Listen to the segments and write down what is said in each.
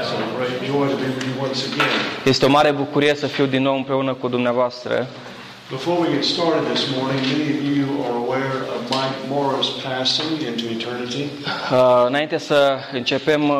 It's a great joy to be with you once again. Este o mare bucurie să fiu din nou împreună cu dumneavoastră. Before we get started this morning, many of you are aware of Mike Morrow's passing into eternity. Uh, înainte să începem, uh,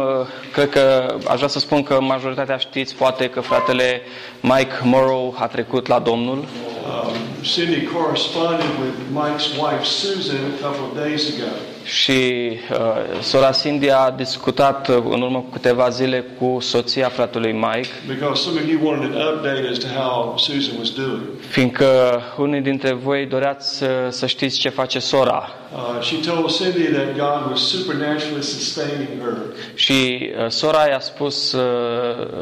cred că aș vrea să spun că majoritatea știți poate că fratele Mike Morrow a trecut la Domnul Um, Cindy corresponded with Mike's wife Susan a couple of days ago. Și uh, sora Cindy a discutat uh, în urmă cu câteva zile cu soția fratelui Mike, Because some of you wanted an update as to how Susan was doing. fiindcă unii dintre voi doreați să, să știți ce face sora. Uh, she told Cindy that God was supernaturally sustaining her. Și uh, sora i-a spus uh,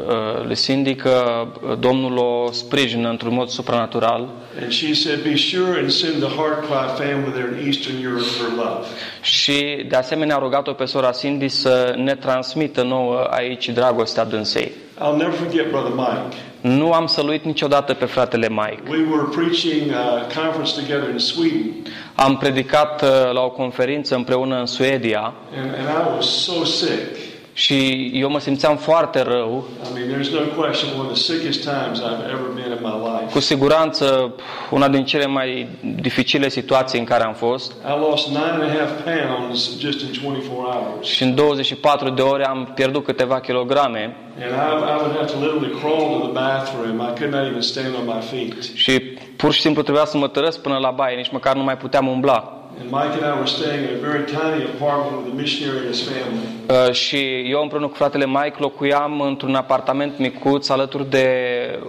uh, lui Cindy că uh, Domnul o sprijină într-un mod supranatural And she said, Be sure and send the Heartcry family there in Eastern Europe her love. și de asemenea a rugat-o pe sora Cindy să ne transmită nouă aici dragostea dânsei. I'll never forget Brother Mike. Nu am să-l uit niciodată pe fratele Mike. We were preaching a conference together in Sweden, Am predicat uh, la o conferință împreună în Suedia and, and I was so sick. Și eu mă simțeam foarte rău. I mean, there's no question, one of the sickest times I've ever been in my life. Cu siguranță una din cele mai dificile situații în care am fost I lost nine and a half pounds just in 24 hours. și în 24 de ore am pierdut câteva kilograme And I, I would have to literally crawl to the bathroom. I could not even stand on my feet. și pur și simplu trebuia să mă tărăsc până la baie, nici măcar nu mai puteam umbla. And Mike and I were staying in a very tiny apartment with a missionary and his family. Uh, și eu împreună cu fratele Mike locuiam într-un apartament micuț alături de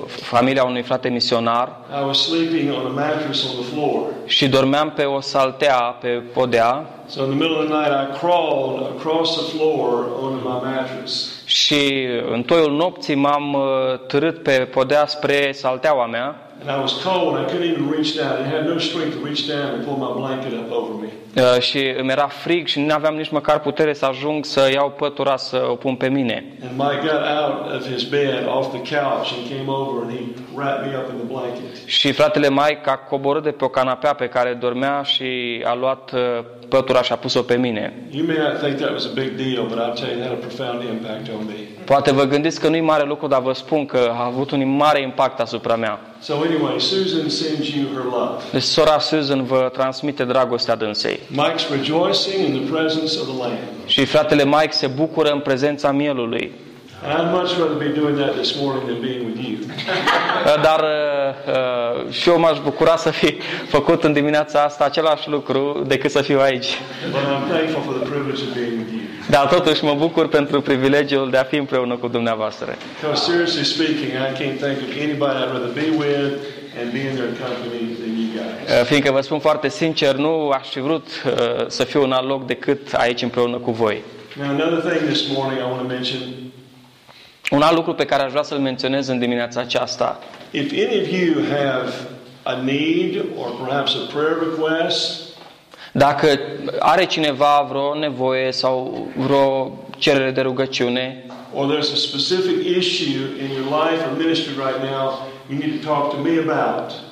familia unui frate misionar I was sleeping on a mattress on the floor. și dormeam pe o saltea, pe podea So in the middle of the night, I crawled across the floor onto my mattress. și în toiul nopții m-am uh, târât pe podea spre salteaua mea And I was cold. I couldn't even reach down. I had no strength to reach down and pull my blanket up over me. uh, și îmi era frig și nu aveam nici măcar putere să ajung să iau pătura să o pun pe mine. And Mike got out of his bed off the couch and came over and he wrapped me up in the blanket. Și fratele Mike a coborât de pe o canapea pe care dormea și a luat uh, pătura și a pus-o pe mine. You may not think that was a big deal, but I'll tell you, that had a profound impact on me. Poate vă gândiți că nu-i mare lucru, dar vă spun că a avut un mare impact asupra mea. So anyway, Susan sends you her love. Deci sora Susan vă transmite dragostea dânsei. Mike's rejoicing in the presence of the Lamb. Și fratele Mike se bucură în prezența mielului. And I'd much rather be doing that this morning than being with you. Dar uh, uh, și eu m-aș bucura să fi făcut în dimineața asta același lucru decât să fiu aici. But I'm thankful for the privilege of being with you. Dar totuși mă bucur pentru privilegiul de a fi împreună cu dumneavoastră. Because seriously speaking, I can't think of anybody I'd rather be with and be in their company than you guys. Uh, Fiindcă vă spun foarte sincer, nu aș fi vrut uh, să fiu în alt loc decât aici împreună cu voi. Now, another thing this morning I want to mention Un alt lucru pe care aș vrea să-l menționez în dimineața aceasta. if any of you have a need or perhaps a prayer request, Dacă are cineva vreo nevoie sau vreo cerere de rugăciune or there's a specific issue in your life or ministry right now you need to talk to me about, then I'm available.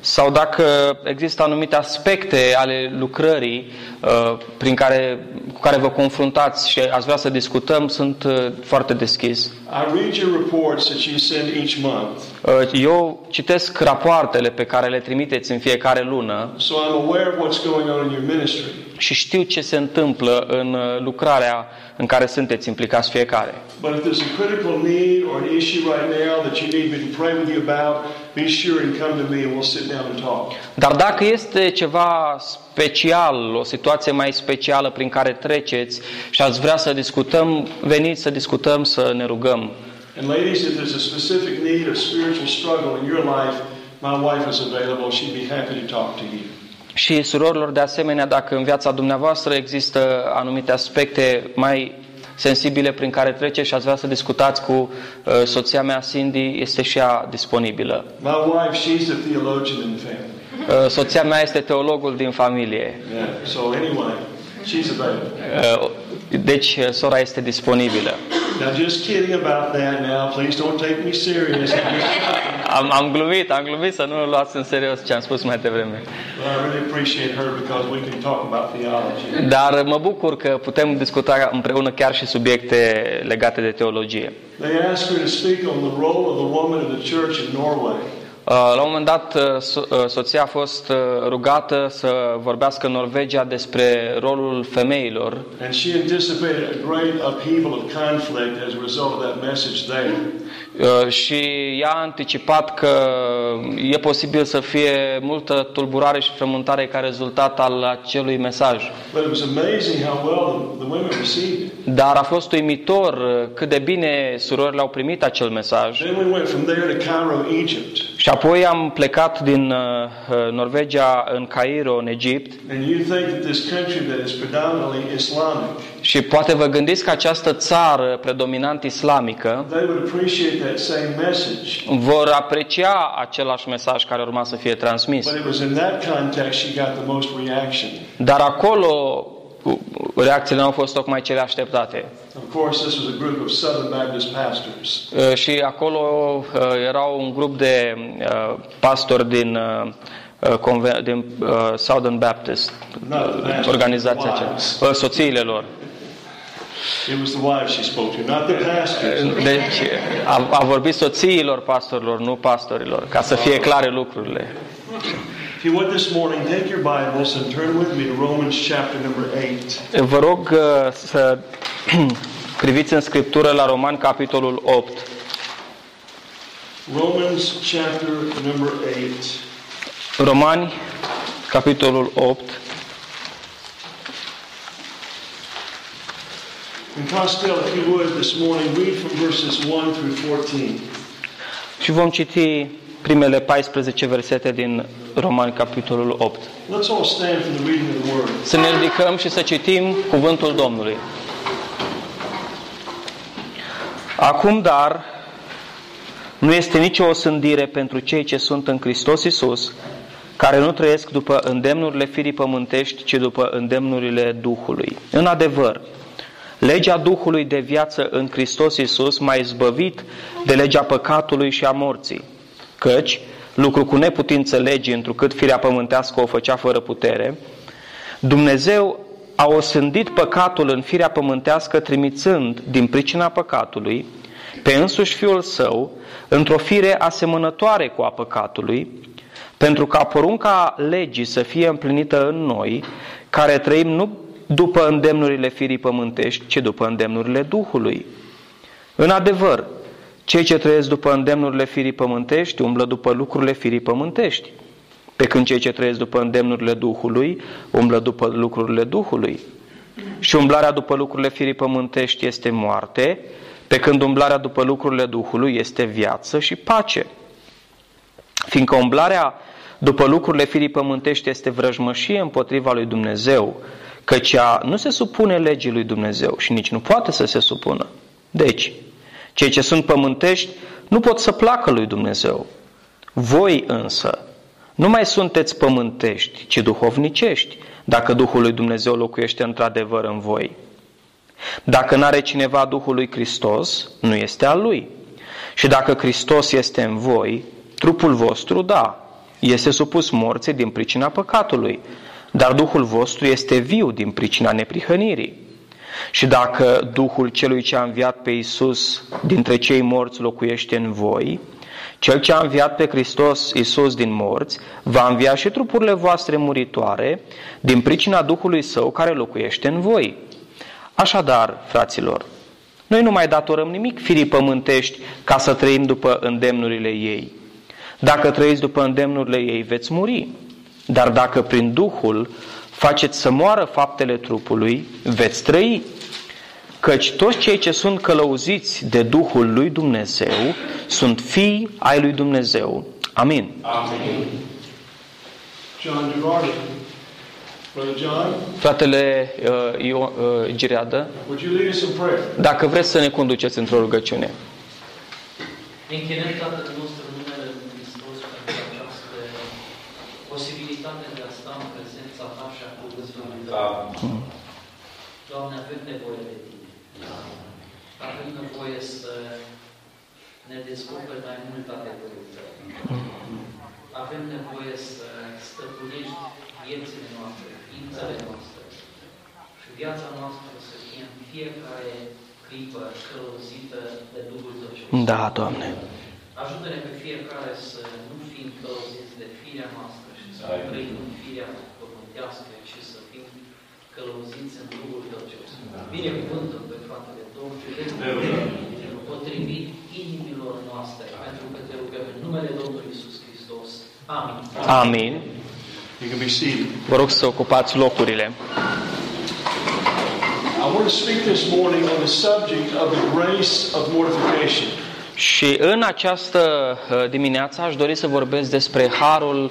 Sau dacă există anumite aspecte ale lucrării uh, prin care, cu care vă confruntați și ați vrea să discutăm, sunt uh, foarte deschis. I read your reports that you send each month, Uh, Eu citesc rapoartele pe care le trimiteți în fiecare lună so I'm aware of what's going on in your ministry. și știu ce se întâmplă în uh, lucrarea în care sunteți implicați fiecare. But if there's a critical need or an issue right now that you need me to pray with you about, be sure and come to me and we'll sit down and talk. Dar dacă este ceva special, o situație mai specială prin care treceți și ați vrea să discutăm, veniți să discutăm, să ne rugăm. And ladies, if there's a specific need or spiritual struggle in your life, my wife is available. She'd be happy to talk to you. Și surorilor, de asemenea, dacă în viața dumneavoastră există anumite aspecte mai sensibile prin care trece și ați vrea să discutați cu uh, soția mea Cindy, este și ea disponibilă. My wife, she's a theologian in the family. Uh, soția mea este teologul din familie. Yeah. So anyway, she's available. Uh, deci uh, sora este disponibilă. Now, just kidding about that. Now, please don't take me serious. Am, am glumit, am glumit să nu luați în serios ce am spus mai devreme. But I really appreciate her because we can talk about theology. Dar mă bucur că putem discuta împreună chiar și subiecte legate de teologie. They asked her to speak on the role of the woman in the church in Norway. Uh, La un moment dat, uh, so- uh, soția a fost uh, rugată să vorbească în Norvegia despre rolul femeilor And she anticipated a great upheaval of conflict as a result of that message there. Uh, și ea a anticipat că e posibil să fie multă tulburare și frământare ca rezultat al acelui mesaj. But it was amazing how well the, the women received it. Dar a fost uimitor uh, cât de bine surorile au primit acel mesaj. Then we went from there to Cairo, Egypt. Și apoi am plecat din uh, uh, Norvegia în Cairo, în Egipt. And you think that this country that is predominantly Islamic, Și poate vă gândiți că această țară predominant islamică they would appreciate that same message. vor aprecia același mesaj care urma să fie transmis. But it was in that context she got the most reaction. Dar acolo uh, reacțiile nu au fost tocmai cele așteptate. Of course, this was a group of Southern Baptist pastors. Uh, Și acolo uh, erau un grup de uh, pastori din, uh, uh, conve- din uh, Southern Baptist, Not the pastors, organizația the aceea, wives. uh, soțiile lor. It was the wives she spoke to, not the pastors. Deci a, a vorbit soțiilor pastorilor, nu pastorilor, ca să fie clare lucrurile. If you would this morning, take your Bibles and turn with me to Romans chapter number 8. Vă rog uh, să priviți în Scriptură la Roman, capitolul 8. Romans chapter number 8. Romani, capitolul 8. And Costell, if you would this morning, read from verses 1 through 14. Și vom citi primele 14 versete din Romani, capitolul 8. Let's all stand for the reading of the word. Să ne ridicăm și să citim cuvântul Domnului. Acum, dar, nu este nicio osândire pentru cei ce sunt în Hristos Iisus, care nu trăiesc după îndemnurile firii pământești, ci după îndemnurile Duhului. În adevăr, legea Duhului de viață în Hristos Iisus m-a izbăvit de legea păcatului și a morții. Căci, lucru cu neputință legii, întrucât firea pământească o făcea fără putere, Dumnezeu a osândit păcatul în firea pământească trimițând, din pricina păcatului, pe însuși Fiul Său, într-o fire asemănătoare cu a păcatului, pentru ca porunca legii să fie împlinită în noi, care trăim nu după îndemnurile firii pământești, ci după îndemnurile Duhului. În adevăr, cei ce trăiesc după îndemnurile firii pământești umblă după lucrurile firii pământești, pe când cei ce trăiesc după îndemnurile Duhului umblă după lucrurile Duhului. Și umblarea după lucrurile firii pământești este moarte, pe când umblarea după lucrurile Duhului este viață și pace. Fiindcă umblarea după lucrurile firii pământești este vrăjmășie împotriva lui Dumnezeu, căci ea nu se supune legii lui Dumnezeu și nici nu poate să se supună. Deci, cei ce sunt pământești nu pot să placă lui Dumnezeu. Voi însă nu mai sunteți pământești, ci duhovnicești, dacă Duhul lui Dumnezeu locuiește într-adevăr în voi. Dacă n-are cineva Duhul lui Hristos, nu este al lui. Și dacă Hristos este în voi, trupul vostru, da, este supus morții din pricina păcatului, dar Duhul vostru este viu din pricina neprihănirii. Și dacă Duhul celui ce a înviat pe Iisus dintre cei morți locuiește în voi, cel ce a înviat pe Hristos Iisus din morți va învia și trupurile voastre muritoare din pricina Duhului Său care locuiește în voi. Așadar, fraților, noi nu mai datorăm nimic firii pământești ca să trăim după îndemnurile ei. Dacă trăiți după îndemnurile ei, veți muri. Dar dacă prin Duhul faceți să moară faptele trupului, veți trăi. Căci toți cei ce sunt călăuziți de Duhul lui Dumnezeu sunt fii ai lui Dumnezeu. Amin. John Girardi, Brother John, Fratele uh, Io, uh, Gireadă, would you lead us in prayer? dacă vreți să ne conduceți într-o rugăciune. Ne închinăm Tatăl nostru în numele Lui Hristos pentru această posibilitate de a sta în prezența Ta și a cuvântului Tău. Doamne, avem nevoie de Tine. Avem nevoie să ne descoperi mai mult adevărul Tău. Avem nevoie să stăpânești viețile noastre, ființele noastre și viața noastră să fie în fiecare clipă călăuzită de Duhul Tău cel Sfânt. Da, Doamne. Ajută-ne pe fiecare să nu fim călăuziți de firea noastră și să nu trăim în firea pământească, ci să fim călăuziți în Duhul Tău cel Sfânt. Binecuvântă pe fratele Domnului, potrivit inimilor noastre, pentru că te rugăm în numele Domnului Isus Hristos. Amin. Amin. You can be seated. Vă rog să ocupați locurile. I want to speak this morning on the subject of the grace of mortification. Și în această uh, dimineață aș dori să vorbesc despre harul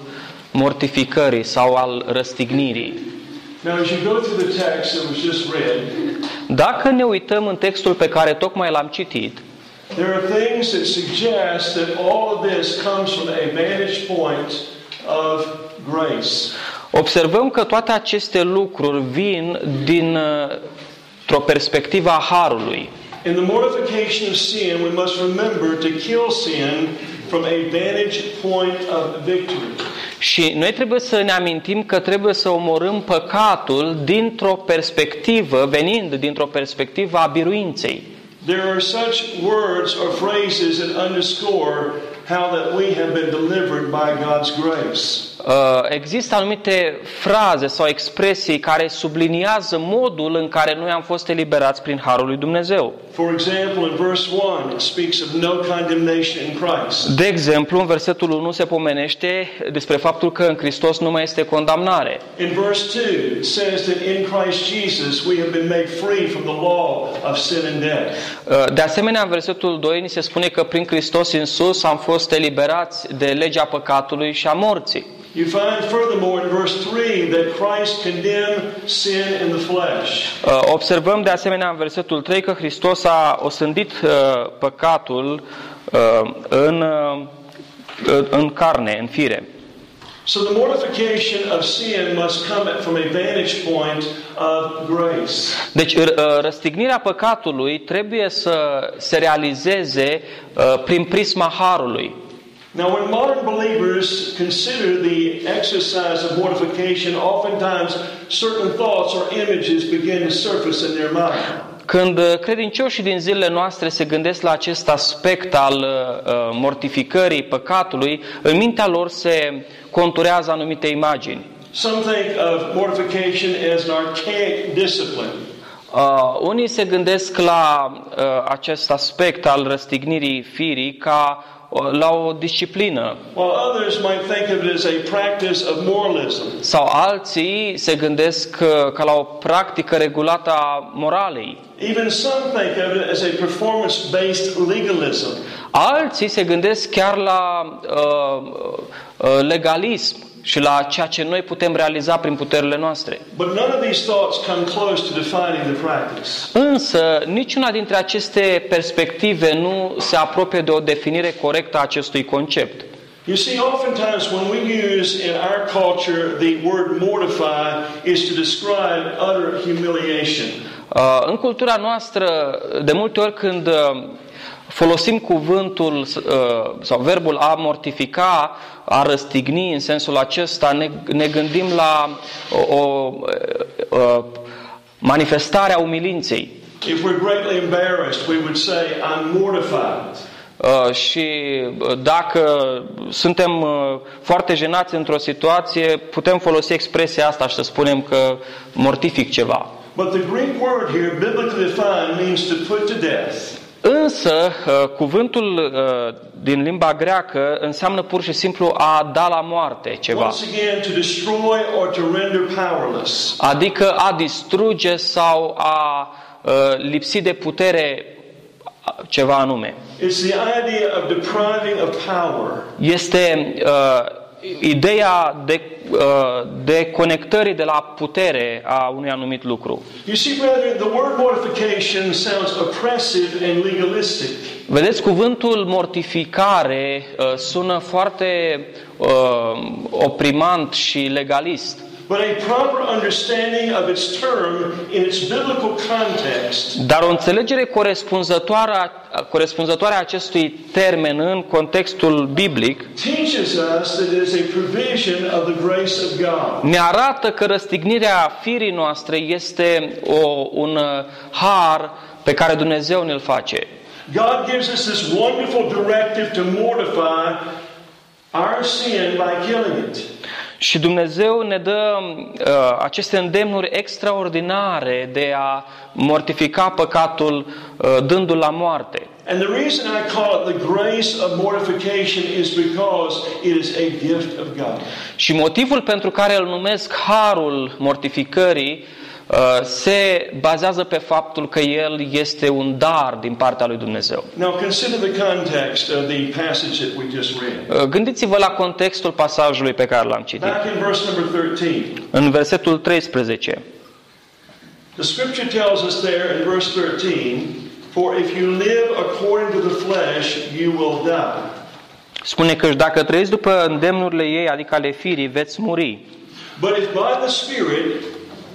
mortificării sau al răstignirii. Dacă ne uităm în textul pe care tocmai l-am citit, there are things that suggest that all of this comes from a vantage point of grace. observăm că toate aceste lucruri vin din o perspectivă a harului. In the mortification of sin, we must remember to kill sin from a vantage point of victory. Și noi trebuie să ne amintim că trebuie să omorâm păcatul dintr-o perspectivă, venind dintr-o perspectivă a biruinței. There are such words or phrases that underscore how that we have been delivered by God's grace. Uh, Există anumite fraze sau expresii care subliniază modul în care noi am fost eliberați prin harul lui Dumnezeu. For example, in verse 1, it speaks of no condemnation in Christ. De exemplu, în versetul 1 se pomenește despre faptul că în Hristos nu mai este condamnare. In verse 2, it says that in Christ Jesus we have been made free from the law of sin and death. Uh, De asemenea, în versetul 2 ni se spune că prin Hristos în sus am fost eliberați de legea păcatului și a morții. You find furthermore in verse 3 that Christ condemned sin in the flesh. Uh, Observăm de asemenea în versetul 3 că Hristos a osândit uh, păcatul uh, în, uh, în carne, în fire. So the mortification of sin must come from a vantage point of grace. Deci uh, răstignirea păcatului trebuie să se realizeze uh, prin prisma harului. Now, when modern believers consider the exercise of mortification, oftentimes certain thoughts or images begin to surface in their mind. Când uh, credincioșii din zilele noastre se gândesc la acest aspect al uh, mortificării păcatului, în mintea lor se conturează anumite imagini. Some think of mortification as an archaic discipline. Uh, unii se gândesc la uh, acest aspect al răstignirii firii ca uh, la o disciplină while others might think of it as a practice of moralism. sau alții se gândesc uh, ca la o practică regulată a moralei. Even some think of it as a performance based legalism. Alții se gândesc chiar la uh, uh, legalism și la ceea ce noi putem realiza prin puterile noastre. But none of these thoughts come close to defining the practice. Însă, niciuna dintre aceste perspective nu se apropie de o definire corectă a acestui concept. You see, oftentimes when we use in our culture the word mortify is to describe utter humiliation. Uh, În cultura noastră, de multe ori când uh, folosim cuvântul uh, sau verbul a mortifica, a răstigni în sensul acesta, ne, ne gândim la o, o uh, manifestare a umilinței. If we're greatly embarrassed, we would say, I'm mortified. Uh, și uh, dacă suntem uh, foarte jenați într-o situație, putem folosi expresia asta și să spunem că mortific ceva. But the Greek word here, biblically defined, means to put to death. Însă, uh, cuvântul uh, din limba greacă înseamnă pur și simplu a da la moarte ceva. Once again, to destroy or to render powerless. Adică a distruge sau a uh, lipsi de putere ceva anume. It's the idea of depriving of power. Este uh, ideea de, uh, de conectării de la putere a unui anumit lucru. You see, brethren, the word mortification sounds oppressive and legalistic. Vedeți, cuvântul mortificare uh, sună foarte uh, oprimant și legalist. But a proper understanding of its term in its biblical context Dar o înțelegere corespunzătoare a, corespunzătoare a acestui termen în contextul biblic teaches us that it is a provision of the grace of God. ne arată că răstignirea firii noastre este o, un uh, har pe care Dumnezeu ne-l face. God gives us this wonderful directive to mortify our sin by killing it. Și Dumnezeu ne dă uh, aceste îndemnuri extraordinare de a mortifica păcatul uh, dându-l la moarte. And the reason I call it the grace of mortification is because it is a gift of God. Și motivul pentru care îl numesc harul mortificării uh, se bazează pe faptul că el este un dar din partea lui Dumnezeu. Now consider the context of the passage that we just read. Uh, Gândiți-vă la contextul pasajului pe care l-am citit. Back in verse number 13, În versetul 13. the scripture tells us there in verse 13, For if you live according to the flesh, you will die. Spune că și dacă trăiți după îndemnurile ei, adică ale firii, veți muri. But if by the Spirit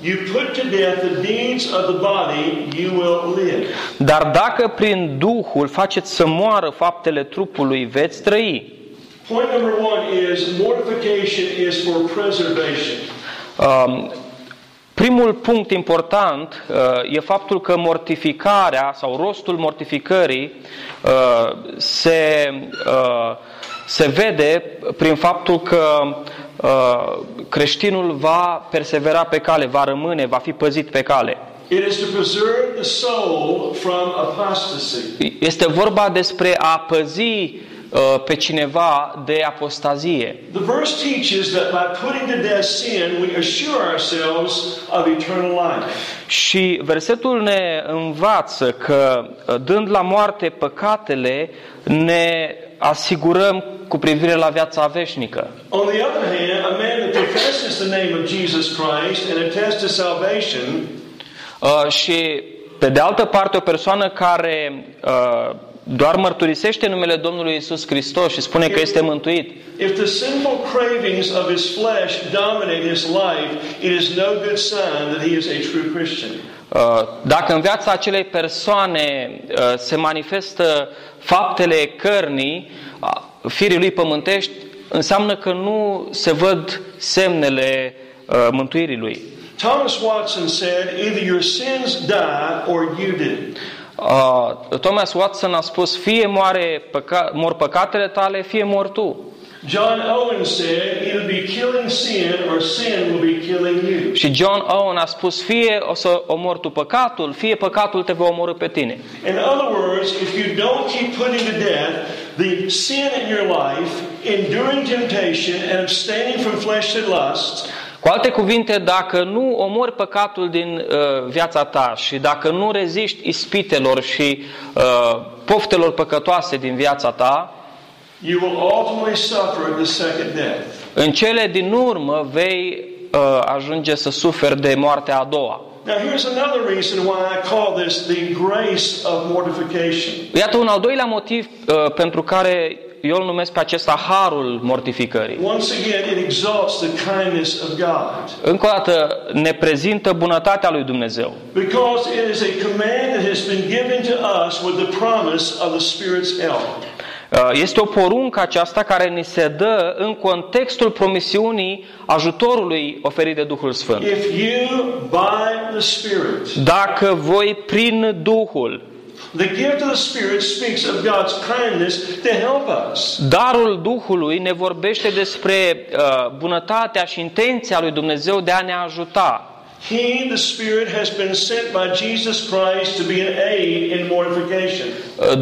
you put to death the deeds of the body, you will live. Dar dacă prin Duhul faceți să moară faptele trupului, veți trăi. Point number one is mortification is for preservation. Um, Primul punct important uh, e faptul că mortificarea sau rostul mortificării uh, se, uh, se vede prin faptul că uh, creștinul va persevera pe cale, va rămâne, va fi păzit pe cale. It is to preserve the soul from apostasy. Este vorba despre a păzi uh, pe cineva de apostazie. The verse teaches that by putting to death sin, we assure ourselves of eternal life. Și versetul ne învață că uh, dând la moarte păcatele, ne asigurăm cu privire la viața veșnică. On the other hand, a man that professes the name of Jesus Christ and attests to salvation Uh, și pe de altă parte, o persoană care uh, doar mărturisește numele Domnului Isus Hristos și spune că este mântuit, If the sinful cravings of his flesh dominate his life, it is no good sign that he is a true Christian. Uh, Dacă în viața acelei persoane uh, se manifestă faptele cărnii, uh, firii lui pământești, înseamnă că nu se văd semnele uh, mântuirii lui. Thomas Watson said, either your sins die or you did. Uh, Thomas Watson a spus, fie moare păca- mor păcatele tale, fie mor tu. John Owen said, either be killing sin or sin will be killing you. Și John Owen a spus, fie o să omori tu păcatul, fie păcatul te va omorâ pe tine. In other words, if you don't keep putting to death the sin in your life, enduring temptation and abstaining from fleshly lusts, Cu alte cuvinte, dacă nu omori păcatul din uh, viața ta și dacă nu reziști ispitelor și uh, poftelor păcătoase din viața ta, you will ultimately suffer the second death. în cele din urmă vei uh, ajunge să suferi de moartea a doua. Now, here's another reason why I call this the grace of mortification. Iată un al doilea motiv uh, pentru care eu îl numesc pe acesta harul mortificării. Once again, it exalts the kindness of God. Încă o dată ne prezintă bunătatea lui Dumnezeu. Because it is a command that has been given to us with the promise of the Spirit's help. Uh, Este o poruncă aceasta care ni se dă în contextul promisiunii ajutorului oferit de Duhul Sfânt. If you, by the Spirit, Dacă voi prin Duhul, the gift of the Spirit speaks of God's kindness to help us. darul Duhului ne vorbește despre uh, bunătatea și intenția lui Dumnezeu de a ne ajuta. He, the Spirit, has been sent by Jesus Christ to be an aid in mortification.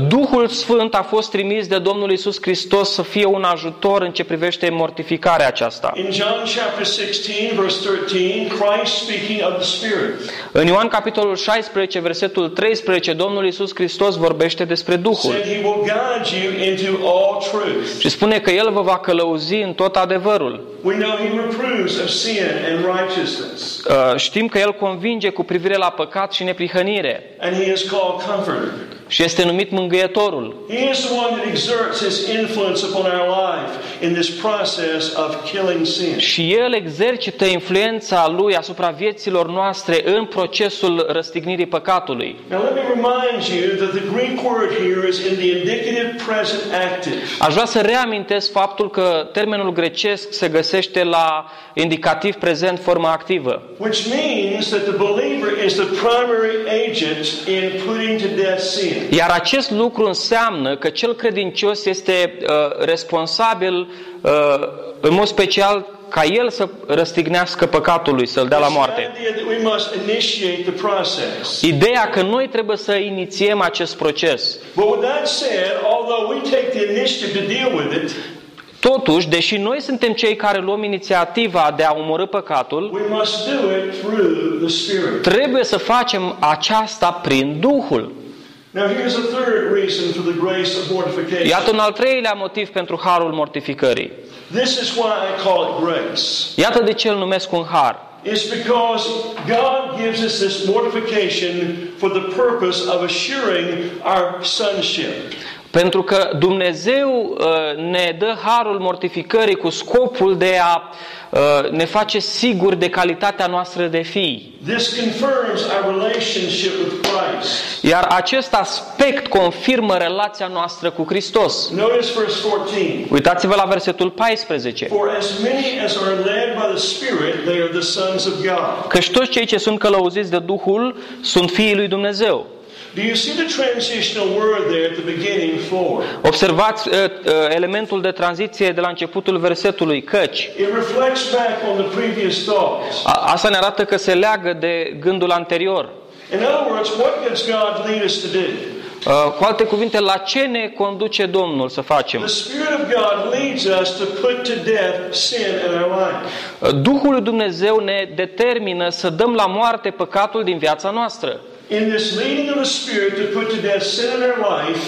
Duhul Sfânt a fost trimis de Domnul Isus Hristos să fie un ajutor în ce privește mortificarea aceasta. In John chapter 16, verse 13, Christ speaking of the Spirit. În Ioan capitolul 16, versetul 13, Domnul Isus Hristos vorbește despre Duhul said he will guide you into all truth. și spune că El vă va călăuzi în tot adevărul. We know he reproves of sin and righteousness, Uh, Știm că El convinge cu privire la păcat și neprihănire and he is called Comforter. Și este numit Mângâietorul. He is the one that exerts his influence upon our life in this process of killing sin. Și El exercită influența Lui asupra vieților noastre în procesul răstignirii păcatului. Now let me remind you that the Greek word here is in the indicative present active. Aș vrea să reamintesc faptul că termenul grecesc se găsește la indicativ prezent formă activă. Which means that the believer is the primary agent in putting to death sin. Iar acest lucru înseamnă că cel credincios este uh, responsabil uh, în mod special ca el să răstignească păcatul lui, să-l dea la It's the moarte. idea that we must initiate the process. Ideea că noi trebuie să inițiem acest proces. But with that said, although we take the initiative to deal with it, Totuși, deși noi suntem cei care luăm inițiativa de a omorâ păcatul, we must do it through the Spirit. trebuie să facem aceasta prin Duhul. Iată un al treilea motiv pentru harul mortificării. This is why I call it grace. Iată de ce îl numesc un har. It's because God gives us this mortification for the purpose of assuring our sonship. Pentru că Dumnezeu uh, ne dă harul mortificării cu scopul de a uh, ne face siguri de calitatea noastră de fii. This confirms our relationship with Christ. Iar acest aspect confirmă relația noastră cu Hristos. Notice verse 14. Uitați-vă la versetul 14. For as many as are led by the Spirit, they are the sons of God. Căci toți cei ce sunt călăuziți de Duhul sunt fiii lui Dumnezeu. Do you see the transitional word there at the beginning, for? Observați uh, uh, elementul de tranziție de la începutul versetului, căci. It reflects back on the previous thoughts. A, asta ne arată că se leagă de gândul anterior. In other words, what does God lead us to do? Uh, cu alte cuvinte, la ce ne conduce Domnul să facem? The Spirit of God leads us to put to death sin in our life. Uh, Duhul lui Dumnezeu ne determină să dăm la moarte păcatul din viața noastră. In this leading of the Spirit to put to death sin in our life,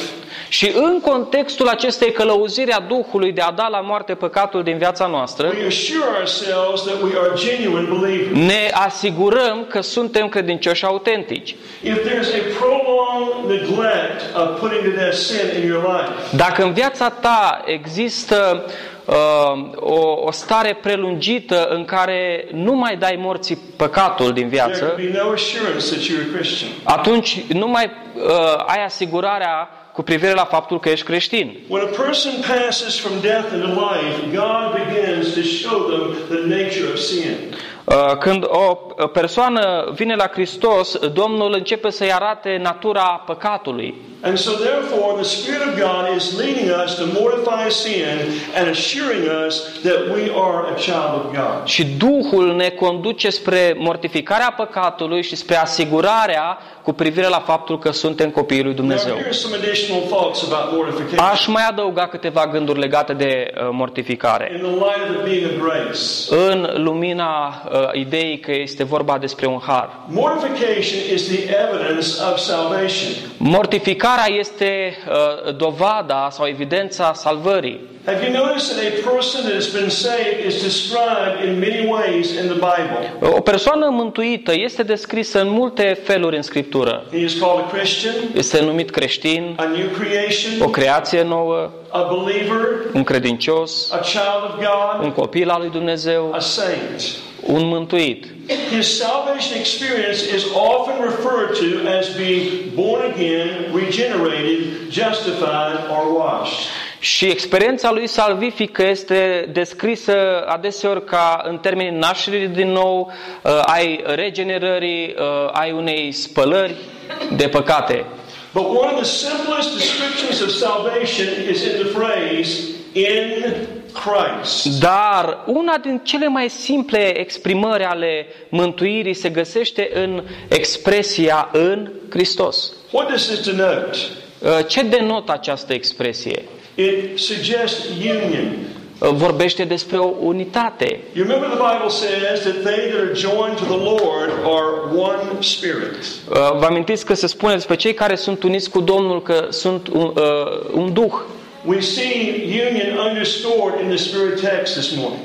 Și în contextul acestei călăuziri a Duhului de a da la moarte păcatul din viața noastră, we assure ourselves that we are genuine believers. ne asigurăm că suntem credincioși autentici. If there's a prolonged neglect of putting to death sin in your life, Dacă în viața ta există uh, o, o stare prelungită în care nu mai dai morții păcatul din there viață, can be no assurance that you're a Christian. atunci nu mai uh, ai asigurarea cu privire la faptul că ești creștin. When a person passes from death into life, God begins to show them the nature of sin. Uh, Când o persoană vine la Hristos, Domnul începe să-i arate natura păcatului. And so, therefore, the Spirit of God is leading us to mortify sin and assuring us that we are a child of God. Și Duhul ne conduce spre mortificarea păcatului și spre asigurarea cu privire la faptul că suntem copiii lui Now, Dumnezeu. here's some additional thoughts about mortification Aș mai adăuga câteva gânduri legate de uh, mortificare. in the light of it being a grace. În lumina uh, ideii că este vorba despre un har. Mortification is the evidence of salvation. Mortificarea este uh, dovada sau evidența salvării. Have you noticed that a person that has been saved is described in many ways in the Bible? O persoană mântuită este descrisă în multe feluri în Scriptură. He is called a Christian, Este numit creștin, a new o creation, creație nouă, a believer, un credincios, a child of God, un copil al lui Dumnezeu, a saint. un mântuit. His salvation experience is often referred to as being born again, regenerated, justified, or washed. Și experiența lui salvifică este descrisă adeseori ca în termenii nașterii din nou, uh, ai regenerării, uh, ai unei spălări de păcate. But one of the simplest descriptions of salvation is in the phrase, in Christ. Dar una din cele mai simple exprimări ale mântuirii se găsește în expresia în Hristos. What does this denote? Uh, Ce denotă această expresie? It suggests union. Uh, Vorbește despre o unitate. You remember the Bible says that they that are joined to the Lord are one spirit. Uh, Vă amintiți că se spune despre cei care sunt uniți cu Domnul că sunt un, uh, un duh. We see union underscored in the spirit text this morning.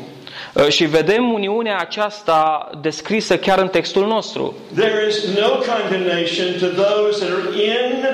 Uh, Și vedem uniunea aceasta descrisă chiar în textul nostru. There is no condemnation to those that are in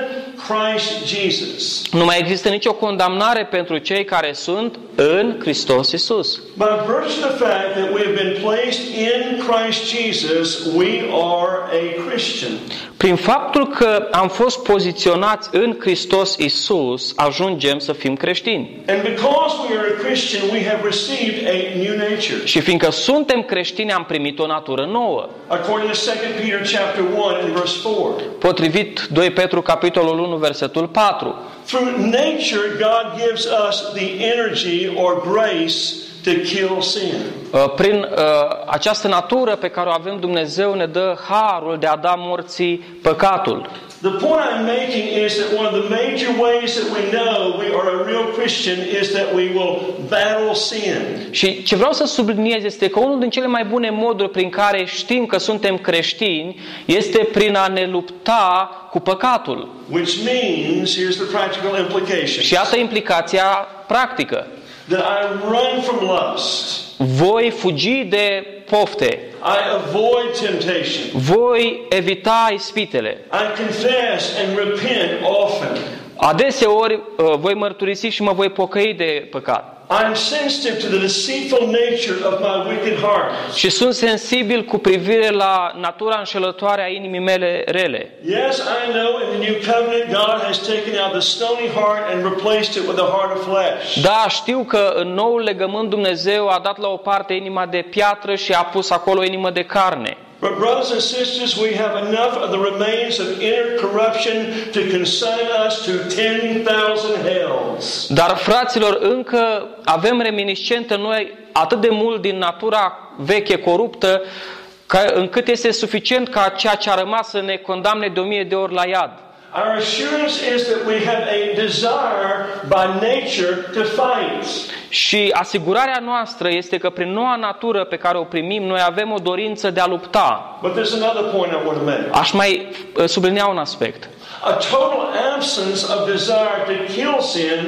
Christ Jesus. Nu mai există nicio condamnare pentru cei care sunt în Hristos Isus. By virtue of the fact that we have been placed in Christ Jesus, we are a Christian. Prin faptul că am fost poziționați în Hristos Isus, ajungem să fim creștini. And because we are a Christian, we have received a new nature. Și fiindcă suntem creștini, am primit o natură nouă. According to 2 Peter chapter 1 and verse 4. Potrivit 2 Petru capitolul 1 versetul 4. Through nature, God gives us the energy or grace to kill sin. Uh, Prin uh, această natură pe care o avem Dumnezeu ne dă harul de a da morții păcatul. The point I'm making is that one of the major ways that we know we are a real Christian is that we will battle sin. Și ce vreau să subliniez este că unul din cele mai bune moduri prin care știm că suntem creștini este prin a ne lupta cu păcatul. Which means, here's the practical implication, Și iată implicația practică. That I run from lust. Voi fugi de pofte, I avoid temptation. voi evita ispitele. I confess and repent often. Adeseori uh, voi mărturisi și mă voi pocăi de păcat. I'm sensitive to the deceitful nature of my wicked heart. Și sunt sensibil cu privire la natura înșelătoare a inimii mele rele. Yes, I know in the new covenant God has taken out the stony heart and replaced it with a heart of flesh. Da, știu că în noul legământ Dumnezeu a dat la o parte inima de piatră și a pus acolo o inimă de carne. But brothers and sisters, we have enough of the remains of inner corruption to consign us to 10,000 hells. Dar, fraților, încă avem reminiscent în noi atât de mult din natura veche, coruptă, ca, încât este suficient ca ceea ce a rămas să ne condamne de o mie de ori la iad. Our assurance is that we have a desire by nature to fight. Și asigurarea noastră este că prin noua natură pe care o primim, noi avem o dorință de a lupta. But there's another point I want to make. Aș mai uh, sublinia un aspect. A total absence of desire to kill sin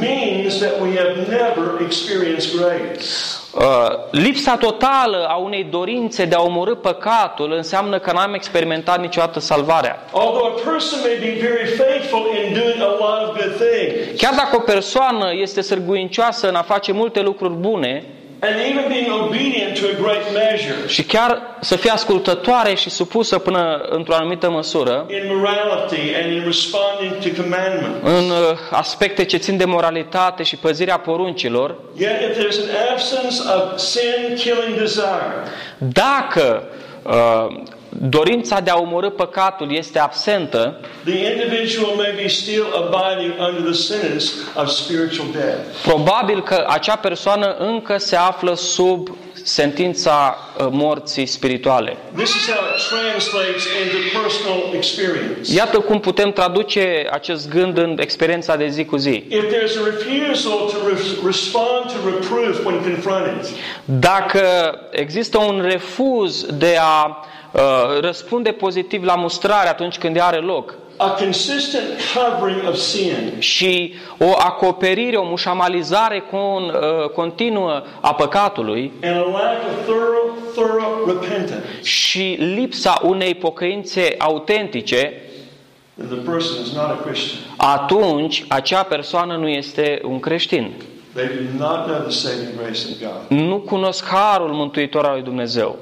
means that we have never experienced grace. Uh, lipsa totală a unei dorințe de a omorâ păcatul înseamnă că n-am experimentat niciodată salvarea. Although a person may be very faithful in doing a lot of good things, Chiar dacă o persoană este sârguincioasă în a face multe lucruri bune and even being obedient to a great measure și chiar să fie ascultătoare și supusă până într-o anumită măsură, in morality and in responding to commandments, în uh, aspecte ce țin de moralitate și păzirea poruncilor, yet if there's an absence of sin-killing desire, dacă uh, dorința de a omorâ păcatul este absentă, the individual may be still abiding under the sentence of spiritual death. probabil că acea persoană încă se află sub sentința uh, morții spirituale. This is how it translates into personal experience. Iată cum putem traduce acest gând în experiența de zi cu zi. If there's a refusal to re- respond to reproof when confronted, Dacă există un refuz de a uh, răspunde pozitiv la mustrare atunci când ea are loc a consistent covering of sin, și o acoperire, o mușamalizare con, uh, continuă a păcatului and a lack of thorough, thorough repentance, și lipsa unei pocăințe autentice, then the person is not a Christian. atunci acea persoană nu este un creștin. They do not know the saving grace of God. Nu cunosc harul mântuitor al lui Dumnezeu.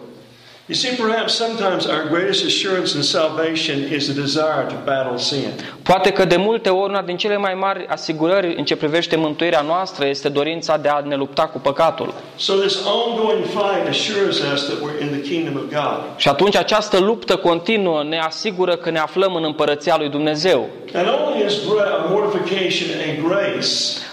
You see, perhaps sometimes our greatest assurance in salvation is a desire to battle sin. Poate că de multe ori una din cele mai mari asigurări în ce privește mântuirea noastră este dorința de a ne lupta cu păcatul. So this ongoing fight assures us that we're in the kingdom of God. Și atunci această luptă continuă ne asigură că ne aflăm în împărăția lui Dumnezeu. Not only is gra- mortification a grace,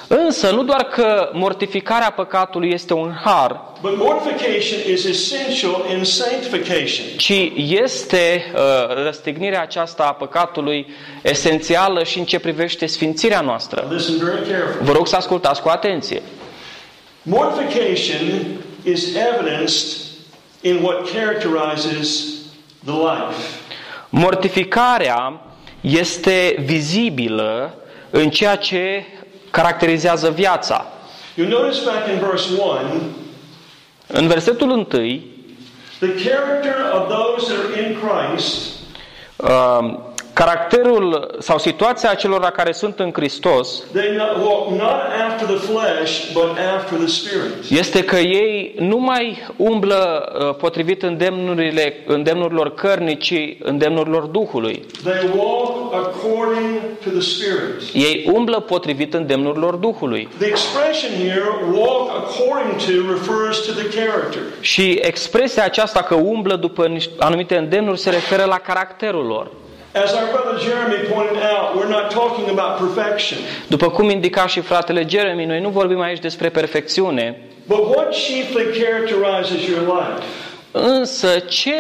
Însă, nu doar că mortificarea păcatului este un har, but mortification is essential in sanctification. ci este uh, răstignirea aceasta a păcatului esențială și în ce privește sfințirea noastră. Listen very carefully. Vă rog să ascultați cu atenție. Mortification is evidenced in what characterizes the life. Mortificarea este vizibilă în ceea ce caracterizează viața. You notice back in verse 1, În versetul 1, the character of those that are in Christ uh, caracterul sau situația celor care sunt în Hristos They not, walk not after the flesh, but after the Spirit. este că ei nu mai umblă uh, potrivit îndemnurile, îndemnurilor cărnii, ci îndemnurilor Duhului. They walk according to the Spirit. Ei umblă potrivit îndemnurilor Duhului. The expression here, walk according to, refers to the character. Și expresia aceasta că umblă după niște anumite îndemnuri se referă la caracterul lor. As our brother Jeremy pointed out, we're not talking about perfection. După cum indica și fratele Jeremy, noi nu vorbim aici despre perfecțiune, But what chiefly characterizes your life? însă ce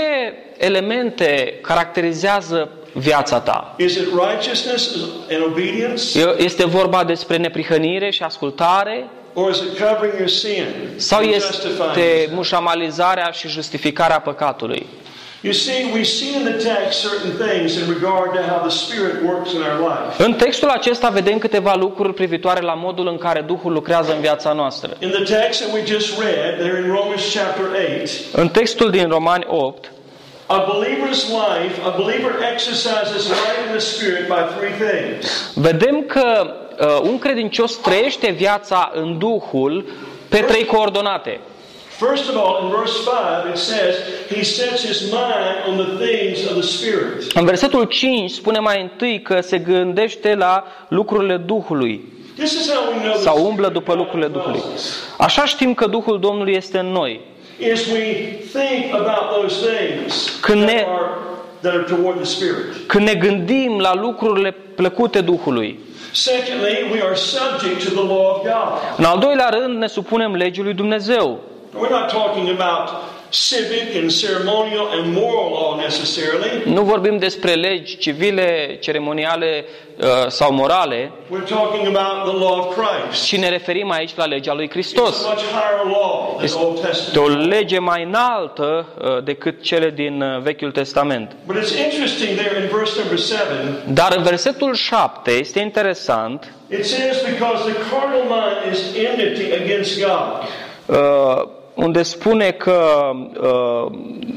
elemente caracterizează viața ta? Is it righteousness and obedience? Este vorba despre neprihănire și ascultare? Or is it covering your sin Sau and este justifying? mușamalizarea și justificarea păcatului? You see, we see in the text certain things in regard to how the Spirit works in our life. În textul acesta vedem câteva lucruri privitoare la modul în care Duhul lucrează în viața noastră. In the text that we just read, there in Romans chapter 8, În textul din Romani 8, a believer's life, a believer exercises life in the Spirit by three things. vedem că uh, un credincios trăiește viața în Duhul pe trei coordonate. First of all, in verse 5, it says, He sets his mind on the things of the Spirit. În versetul 5 spune mai întâi că se gândește la lucrurile Duhului This is how we know the sau umblă Spirit după lucrurile dwells Duhului. in us. Așa știm că Duhul Domnului este în noi. Is we think about those things Când that ne- are, that are toward the Spirit. Când ne gândim la lucrurile plăcute Duhului. Secondly, we are subject to the law of God. În al doilea rând ne supunem legii lui Dumnezeu. We're not talking about civic and ceremonial and moral law necessarily. Nu vorbim despre legi civile, ceremoniale uh, sau morale, We're talking about the law of Christ. ci ne referim aici la legea lui It's Hristos. a much higher law than Este Old o Testament. lege mai înaltă uh, decât cele din uh, Vechiul Testament. But it's interesting there in verse number 7, Dar în versetul 7 este interesant, it says, because the carnal mind is enmity against God. Uh, unde spune că uh,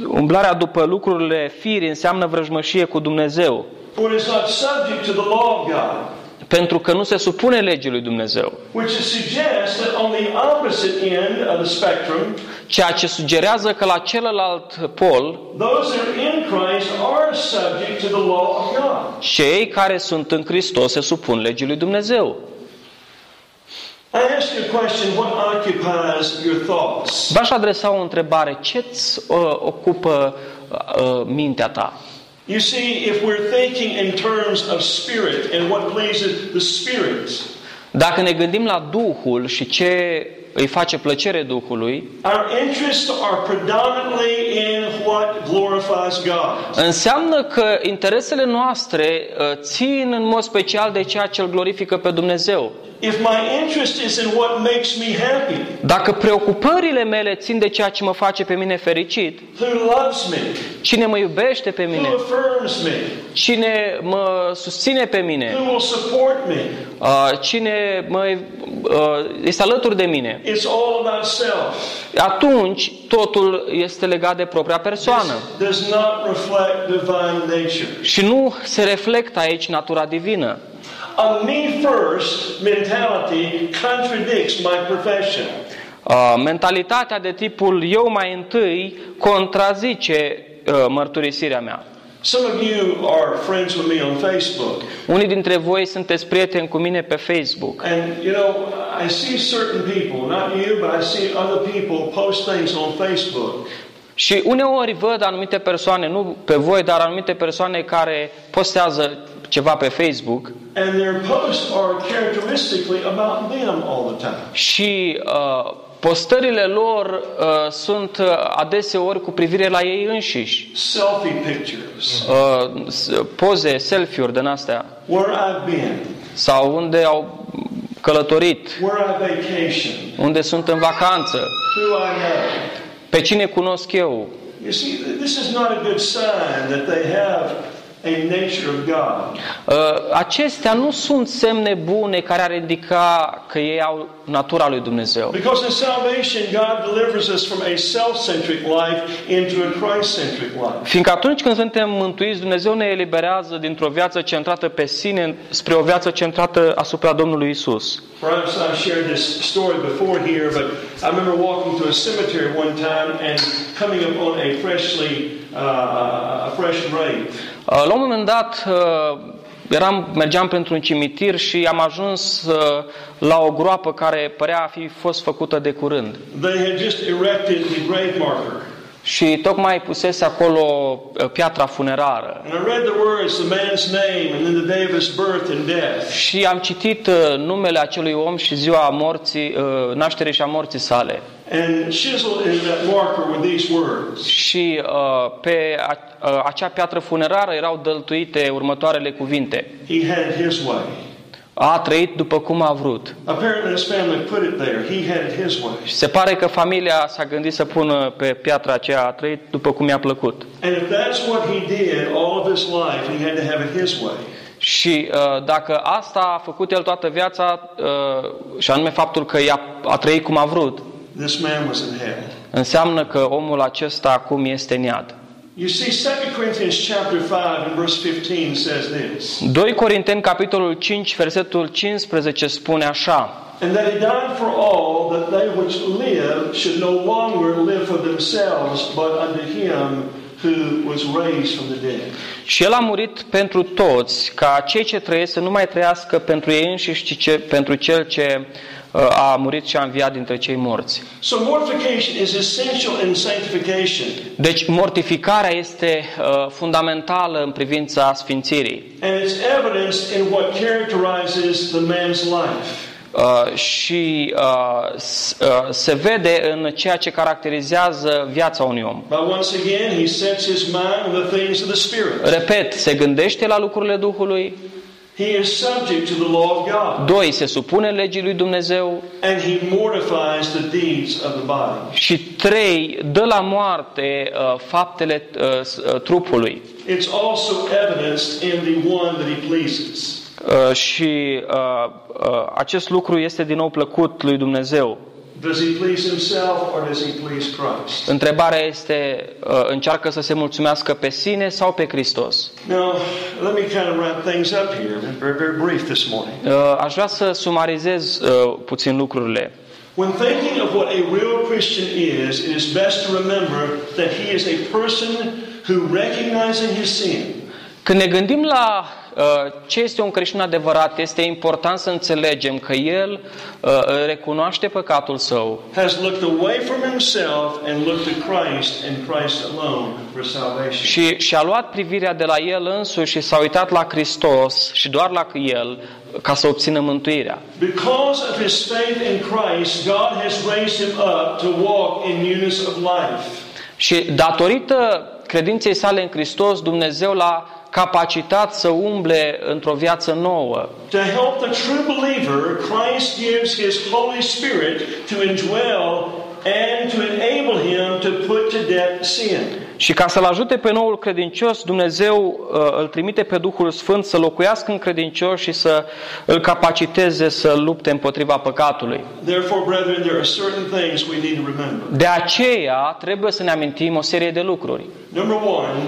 umblarea după lucrurile firi înseamnă vrăjmășie cu Dumnezeu, For it is not subject to the law of God. pentru că nu se supune legii lui Dumnezeu. Which suggests that on the opposite end of the spectrum, Ceea ce sugerează că la celălalt pol, those that are in Christ are subject to the law of God. cei care sunt în Hristos se supun legii lui Dumnezeu. I ask you a question what occupies your thoughts? V-aș adresa o întrebare. Ce-ți uh, ocupă uh, mintea ta? You see, if we're thinking in terms of spirit and what pleases the spirit, Dacă ne gândim la Duhul și ce îi face plăcere Duhului, our interests are predominantly in what glorifies God. înseamnă că interesele noastre uh, țin în mod special de ceea ce îl glorifică pe Dumnezeu. If my interest is in what makes me happy, Dacă preocupările mele țin de ceea ce mă face pe mine fericit, who loves me, cine mă iubește pe mine, who affirms me, cine mă susține pe mine, who will support me, uh, cine mă, uh, este alături de mine, it's all about self. atunci totul este legat de propria persoană. Does not reflect divine nature. Și nu se reflectă aici natura divină. A me first mentality contradicts my profession. Uh, mentalitatea de tipul eu mai întâi contrazice uh, mărturisirea mea. Some of you are friends with me on Facebook. Unii dintre voi sunteți prieteni cu mine pe Facebook And you know, I see certain people, not you, but I see other people post things on Facebook. Și uneori văd anumite persoane, nu pe voi, dar anumite persoane care postează ceva pe Facebook and their posts are characteristically about them all the time. și uh, postările lor uh, sunt uh, adeseori cu privire la ei înșiși. Selfie pictures. Uh, s- poze, selfie-uri din astea. Where I've been, Sau unde au călătorit, where I vacation, unde sunt în vacanță, who I know. pe cine cunosc eu. You see, this is not a good sign that they have a nature of God. Uh, Acestea nu sunt semne bune care ar indica că ei au natura lui Dumnezeu. Because in salvation, God delivers us from a self-centric life into a Christ-centric life. Fiindcă atunci când suntem mântuiți, Dumnezeu ne eliberează dintr-o viață centrată pe sine spre o viață centrată asupra Domnului Isus. Perhaps I've shared this story before here, but I remember walking to a cemetery one time and coming upon a freshly, uh, a fresh grave. Uh, La un moment dat uh, eram, mergeam pentru un cimitir și am ajuns uh, la o groapă care părea a fi fost făcută de curând. They had just erected the grave marker. Și tocmai pusese acolo uh, piatra funerară. And I read the words, the man's name, and then the day of his birth and death. Și am citit uh, numele acelui om și ziua morții, uh, nașterii și a morții sale. And chiseled in that marker were these words Și uh, pe a, uh, acea piatră funerară erau dăltuite următoarele cuvinte. He had it his way. A trăit după cum a vrut. Apparently, his family put it there. He had it his way. Și se pare că familia s-a gândit să pună pe piatra aceea a trăit după cum i-a plăcut. And if that's what he did all of his life, he had to have it his way. Și uh, dacă asta a făcut el toată viața, uh, și anume faptul că i-a, a trăit cum a vrut, This man was in hell. înseamnă că omul acesta acum este în iad. You see, 2 Corinthians chapter 5 and verse 15 says this. 2 Corinteni, capitolul 5, versetul 15 spune așa. And that he died for all, that they which live should no longer live for themselves, but unto him who was raised from the dead. Și el a murit pentru toți, ca cei ce trăiesc să nu mai trăiască pentru ei înșiși, ci ce, pentru cel ce uh, a murit și a înviat dintre cei morți. So mortification is essential in sanctification. Deci mortificarea este uh, fundamentală în privința sfințirii. And it's evidenced in what characterizes the man's life. Uh, și uh, s- uh, se vede în ceea ce caracterizează viața unui om. But once again, he sets his mind on the things of the Spirit. Repet, se gândește la lucrurile Duhului, He is subject to the law of God. doi, se supune legii lui Dumnezeu And he mortifies the deeds of the body. și trei, dă la moarte uh, faptele uh, s- uh, trupului. It's also evidenced in the one that he pleases. Uh, și uh, uh, acest lucru este din nou plăcut lui Dumnezeu. Does he please himself or does he please Christ? Întrebarea este, uh, încearcă să se mulțumească pe sine sau pe Hristos? Now, let me kind of wrap things up here, very, very brief this morning. Uh, Aș vrea să sumarizez uh, puțin lucrurile. When thinking of what a real Christian is, it is best to remember that he is a person who, recognizing his sin, Când ne gândim la uh, ce este un creștin adevărat, este important să înțelegem că el uh, recunoaște păcatul său has looked away from himself and looked to Christ and Christ alone for salvation. și și-a luat privirea de la el însuși și s-a uitat la Hristos și doar la el ca să obțină mântuirea. Because of his faith in Christ, God has raised him up to walk in newness of life. Și datorită credinței sale în Hristos, Dumnezeu l-a capacitat să umble într-o viață nouă. To help the true believer, Christ gives his Holy Spirit to indwell and to enable him to put to death sin. Și ca să-l ajute pe noul credincios, Dumnezeu uh, îl trimite pe Duhul Sfânt să locuiască în credincios și să îl capaciteze să lupte împotriva păcatului. Therefore, brethren, there are certain things we need to remember. De aceea trebuie să ne amintim o serie de lucruri. Number one,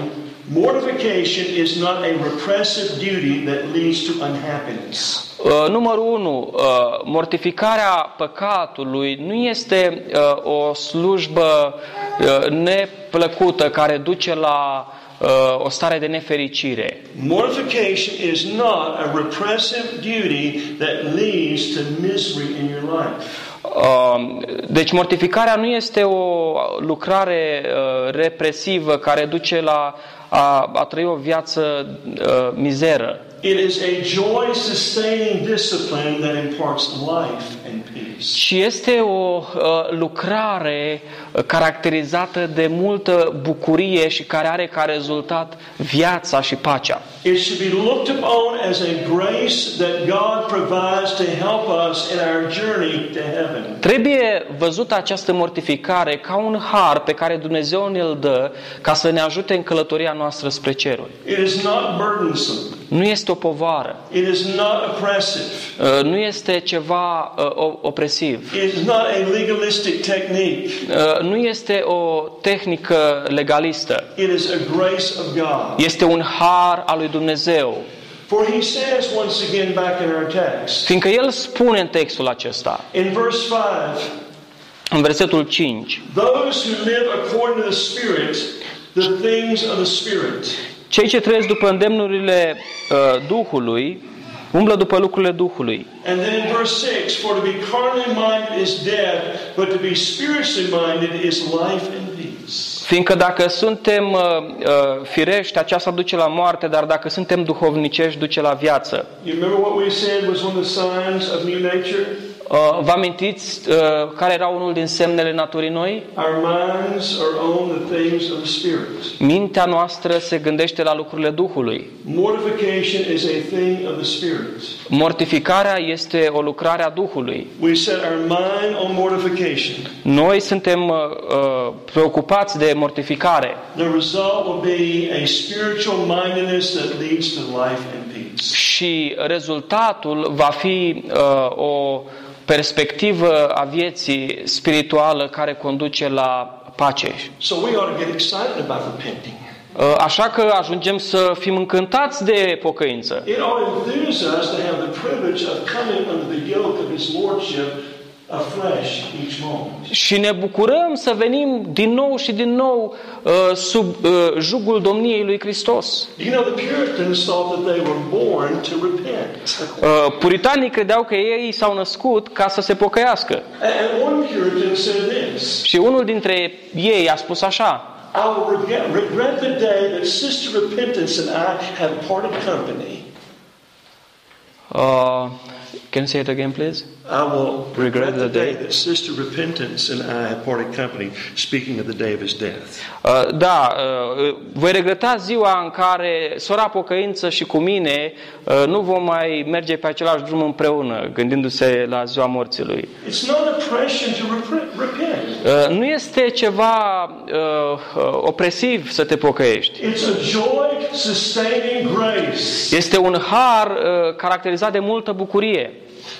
mortification is not a repressive duty that leads to unhappiness. Uh, numărul 1. Uh, mortificarea păcatului nu este uh, o slujbă uh, neplăcută care duce la uh, o stare de nefericire. Mortification is not a repressive duty that leads to misery in your life. Uh, Deci mortificarea nu este o lucrare uh, represivă care duce la a, a trăi o viață uh, mizeră, It is a joy sustaining discipline that imparts life and peace. ci este o uh, lucrare uh, caracterizată de multă bucurie și care are ca rezultat viața și pacea. It should be looked upon as a grace that God provides to help us in our journey to heaven. Trebuie văzută această mortificare ca un har pe care Dumnezeu ne-l dă ca să ne ajute în călătoria noastră spre ceruri. It is not burdensome. Nu este o povară, It is not oppressive. uh, nu este ceva uh, o- opresiv, It is not a legalistic technique. uh, nu este o tehnică legalistă, It is a grace of God. este un har al lui Dumnezeu. For he says once again back in our text, Fiindcă El spune în textul acesta, in verse 5, în versetul 5, those who live according to the Spirit, the things of the Spirit. Cei ce trăiesc după îndemnurile uh, Duhului, umblă după lucrurile Duhului. And then in verse 6, for to be carnally minded is death, but to be spiritually minded is life and peace. Fiindcă dacă suntem uh, uh, firești, aceasta duce la moarte, dar dacă suntem duhovnicești, duce la viață. You remember what we said was one of the signs of new nature? Uh, vă amintiți uh, care era unul din semnele naturii noi? Our minds are on the things of the Spirit. Mintea noastră se gândește la lucrurile Duhului. Mortification is a thing of the Spirit. Mortificarea este o lucrare a Duhului. We set our mind on mortification. Noi suntem uh, uh, preocupați de mortificare The result will be a spiritual mindedness that leads to life and peace. și rezultatul va fi uh, o perspectivă a vieții spirituală care conduce la pace. So we ought to get excited about repenting. Uh, Așa că ajungem să fim încântați de pocăință. It ought to enthuse us to have the privilege of coming under the yoke of His Lordship afresh each moment. Și ne bucurăm să venim din nou și din nou uh, sub uh, jugul domniei lui Hristos. You know, the Puritans thought that they were born to repent. Uh, Puritanii credeau că ei s-au născut ca să se pocăiască. And one Puritan said this Și unul dintre ei a spus așa, I will regret, regret the day that Sister Repentance and I have parted company. uh, can you say it again please? I will regret the day day. that Sister Repentance and I have parted company, speaking of the day of his death. Uh, da, uh, voi regreta ziua în care sora pocăință și cu mine uh, nu vom mai merge pe același drum împreună, gândindu-se la ziua morții lui. It's not oppression to repre- repent. Uh, nu este ceva uh, uh, opresiv să te pocăiești. It's a joy sustaining grace. Este un har uh, caracterizat de multă bucurie.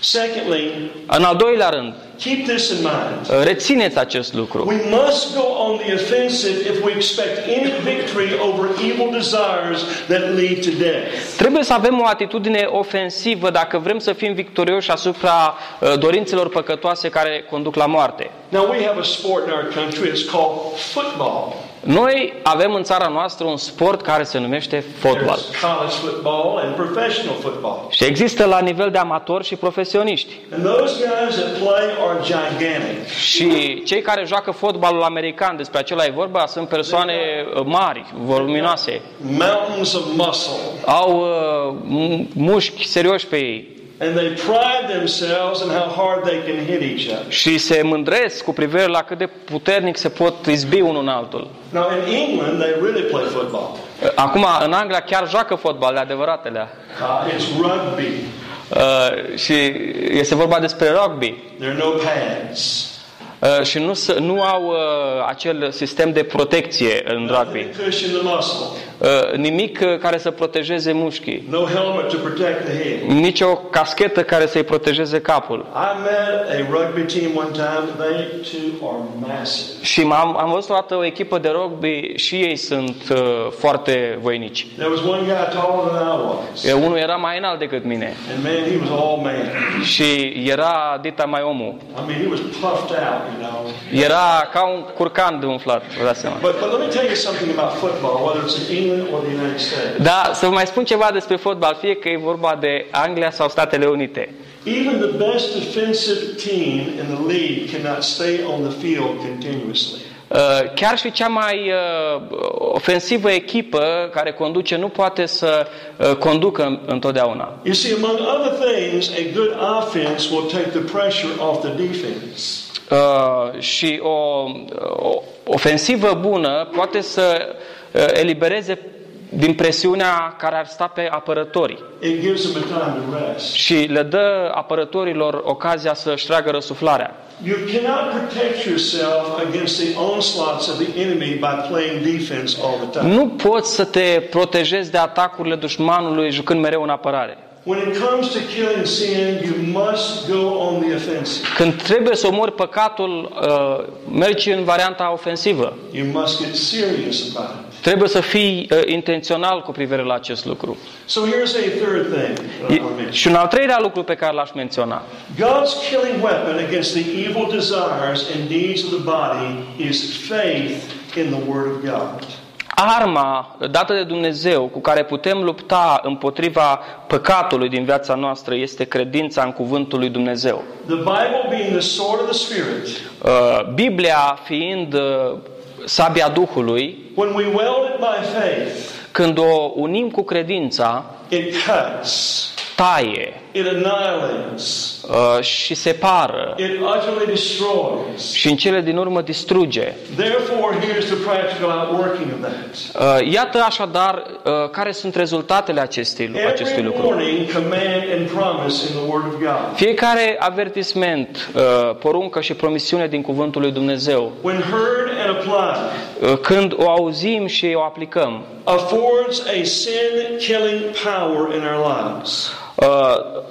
Secondly, În al doilea rând, keep this in mind. uh, rețineți acest lucru. We must go on the offensive if we expect any victory over evil desires that lead to death. Trebuie să avem o atitudine ofensivă dacă vrem să fim victorioși asupra uh, dorințelor păcătoase care conduc la moarte. Now, we have a sport in our country, it's called football. Noi avem în țara noastră un sport care se numește fotbal. There's college football and professional football. Și există la nivel de amatori și profesioniști. And those guys that play are gigantic. Și cei care joacă fotbalul american, despre acela e vorba, sunt persoane uh, mari, voluminoase. Mountains of muscle. Au uh, m- mușchi serioși pe ei And they pride themselves in how hard they can hit each other. și se mândresc cu privire la cât de puternic se pot izbi unul în altul. Now, in England, they really play football. Uh, Acum, în Anglia chiar joacă fotbal, de adevăratele. Uh, it's rugby. Uh, și este vorba despre rugby. There are no pads. Uh, și nu, s- nu au uh, acel sistem de protecție în rugby. Nothing to cushion the muscle. Uh, nimic uh, care să protejeze mușchii. No helmet to protect the head. Nici o caschetă care să-i protejeze capul. I met a rugby team one time. They too are massive. Și am, am văzut o dată o echipă de rugby și ei sunt uh, foarte voinici. There was one guy taller than I was. E, unul era mai înalt decât mine And man, he was all man. și era dita mai omul. I mean, he was puffed out, you know. Era ca un curcan de umflat, vă dați seama. But, but let me tell you something about football, whether it's țin England or the United States. Da, să vă mai spun ceva despre fotbal, fie că e vorba de Anglia sau Statele Unite. Even the best defensive team in the league cannot stay on the field continuously. Uh, Chiar și cea mai uh, ofensivă echipă care conduce nu poate să uh, conducă întotdeauna. You see, among other things, a good offense will take the pressure off the defense. Uh, și o, o ofensivă bună poate să uh, elibereze din presiunea care ar sta pe apărătorii It gives them a time to rest. și le dă apărătorilor ocazia să-și tragă răsuflarea. You cannot protect yourself against the onslaughts of the enemy by playing defense all the time. Nu poți să te protejezi de atacurile dușmanului jucând mereu în apărare. When it comes to killing sin, you must go on the offensive. Când trebuie să omori păcatul, uh, mergi în varianta ofensivă. You must get serious about it. Trebuie să fii uh, intențional cu privire la acest lucru. So here's a third thing that I E- want to mention. Și un al treilea lucru pe care l-aș menționa. God's killing weapon against the evil desires and deeds of the body is faith in the Word of God. Arma dată de Dumnezeu cu care putem lupta împotriva păcatului din viața noastră este credința în cuvântul lui Dumnezeu. The Bible being the sword of the Spirit, Uh, Biblia fiind uh, sabia Duhului, when we weld it by faith, când o unim cu credința, it cuts, taie it annihilates, uh, și separă it utterly destroys. și în cele din urmă distruge. Therefore, here's the practical outworking of that. Uh, Iată așadar uh, care sunt rezultatele acestui, acestui Every lucru. warning, command, and promise in the Word of God, Fiecare avertisment, uh, poruncă și promisiune din cuvântul lui Dumnezeu, when heard and applied, uh, când o auzim și o aplicăm, affords a sin-killing power in our lives. Uh,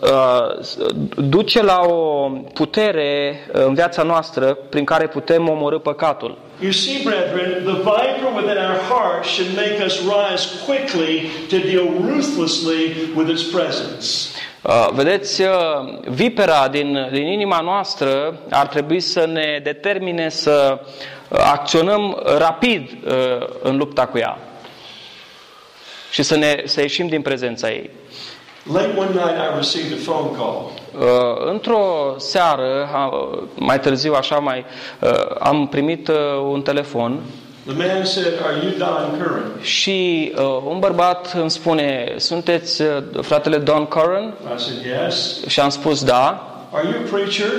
uh, duce la o putere uh, în viața noastră prin care putem omorâ păcatul. You see, brethren, the viper within our hearts should make us rise quickly to deal ruthlessly with its presence. Uh, Vedeți, uh, vipera din, din inima noastră ar trebui să ne determine să uh, acționăm rapid uh, în lupta cu ea și să, ne, să ieșim din prezența ei. Late one night, I received a phone call. Uh, Într-o seară, uh, mai târziu așa, mai, uh, am primit uh, un telefon The man said, Are you Don Curran? și uh, un bărbat îmi spune, sunteți uh, fratele Don Curran? I said, Yes. Și am spus, da. Are you a preacher?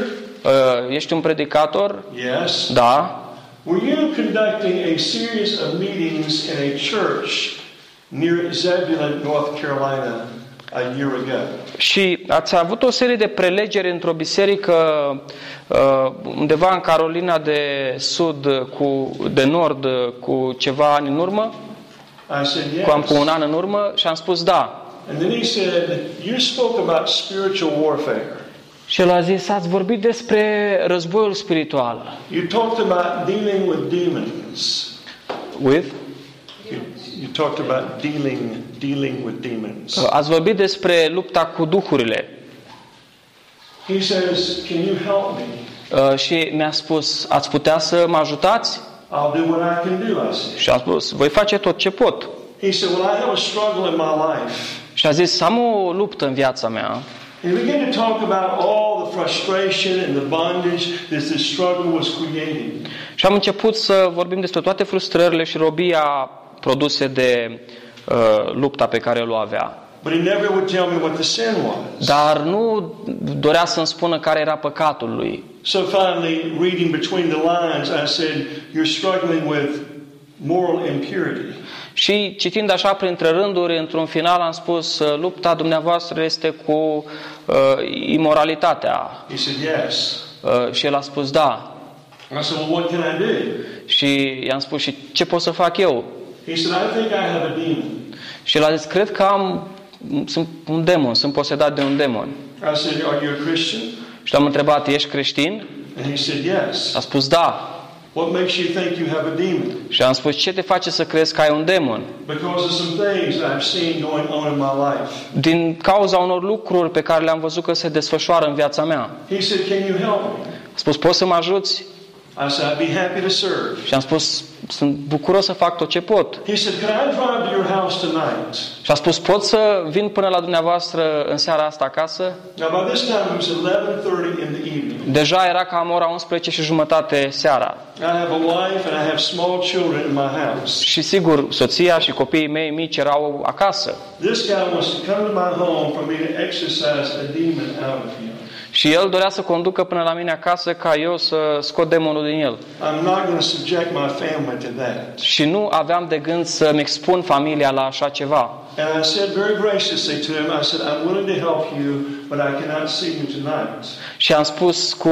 Uh, Ești un predicator? Yes. Da. Were you conducting a series of meetings in a church near Zebulon, North Carolina, a year ago? Și ați avut o serie de prelegeri într-o biserică uh, undeva în Carolina de Sud, cu, de Nord, uh, cu ceva ani în urmă, I said, cam cu un Yes. an în urmă, și am spus da. And then he said, You spoke about spiritual warfare. Și el a zis, ați vorbit despre războiul spiritual. You talked about dealing with demons. With? You, you talked about dealing dealing with demons. Uh, Ați vorbit despre lupta cu duhurile. He says, Can you help me? Uh, Și mi-a spus, ați putea să mă ajutați? I'll do what I can do, I said. Și am spus, voi face tot ce pot. He said, Well, I have a struggle in my life. Și a zis, am o luptă în viața mea. He began to talk about all the frustration and the bondage that this struggle was creating. Și am început să vorbim despre toate frustrările și robia produse de uh, lupta pe care o avea. But he never would tell me what the sin was. Dar nu dorea să-mi spună care era păcatul lui. So finally, reading between the lines, I said, You're struggling with moral impurity. Și citind așa printre rânduri, într-un final am spus, uh, lupta dumneavoastră este cu uh, imoralitatea. He said, Yes. Uh, și el a spus da. I said, Well, what can I do? Și i-am spus, și ce pot să fac eu? He said, I think I have a demon. Și el a zis, cred că am sunt un demon, sunt posedat de un demon. I said, Are you a Christian? Și l-am întrebat, ești creștin? And he said, Yes. A spus da. What makes you think you have a demon? Și am spus, ce te face să crezi că ai un demon? Because of some things I've seen going on in my life. Din cauza unor lucruri pe care le-am văzut că se desfășoară în viața mea. He said, Can you help me? A spus, poți să mă ajuți? I said, I'd be happy to serve. Și am spus, sunt bucuros să fac tot ce pot. He said, Can I drive to your house tonight? Și a spus, pot să vin până la dumneavoastră în seara asta acasă? Now, by this time, it was 11.30 in the evening. Deja era cam ora 11 și jumătate seara. I have a wife and I have small children in my house. Și sigur, soția și copiii mei mici erau acasă. This guy wants to come to my home for me to exorcise a demon out of him. Și el dorea să conducă până la mine acasă ca eu să scot demonul din el. I'm not going to subject my family to that. Și nu aveam de gând să-mi expun familia la așa ceva. And I said very graciously to him, I said, I'm willing to help you, but I cannot see you tonight. Și am spus cu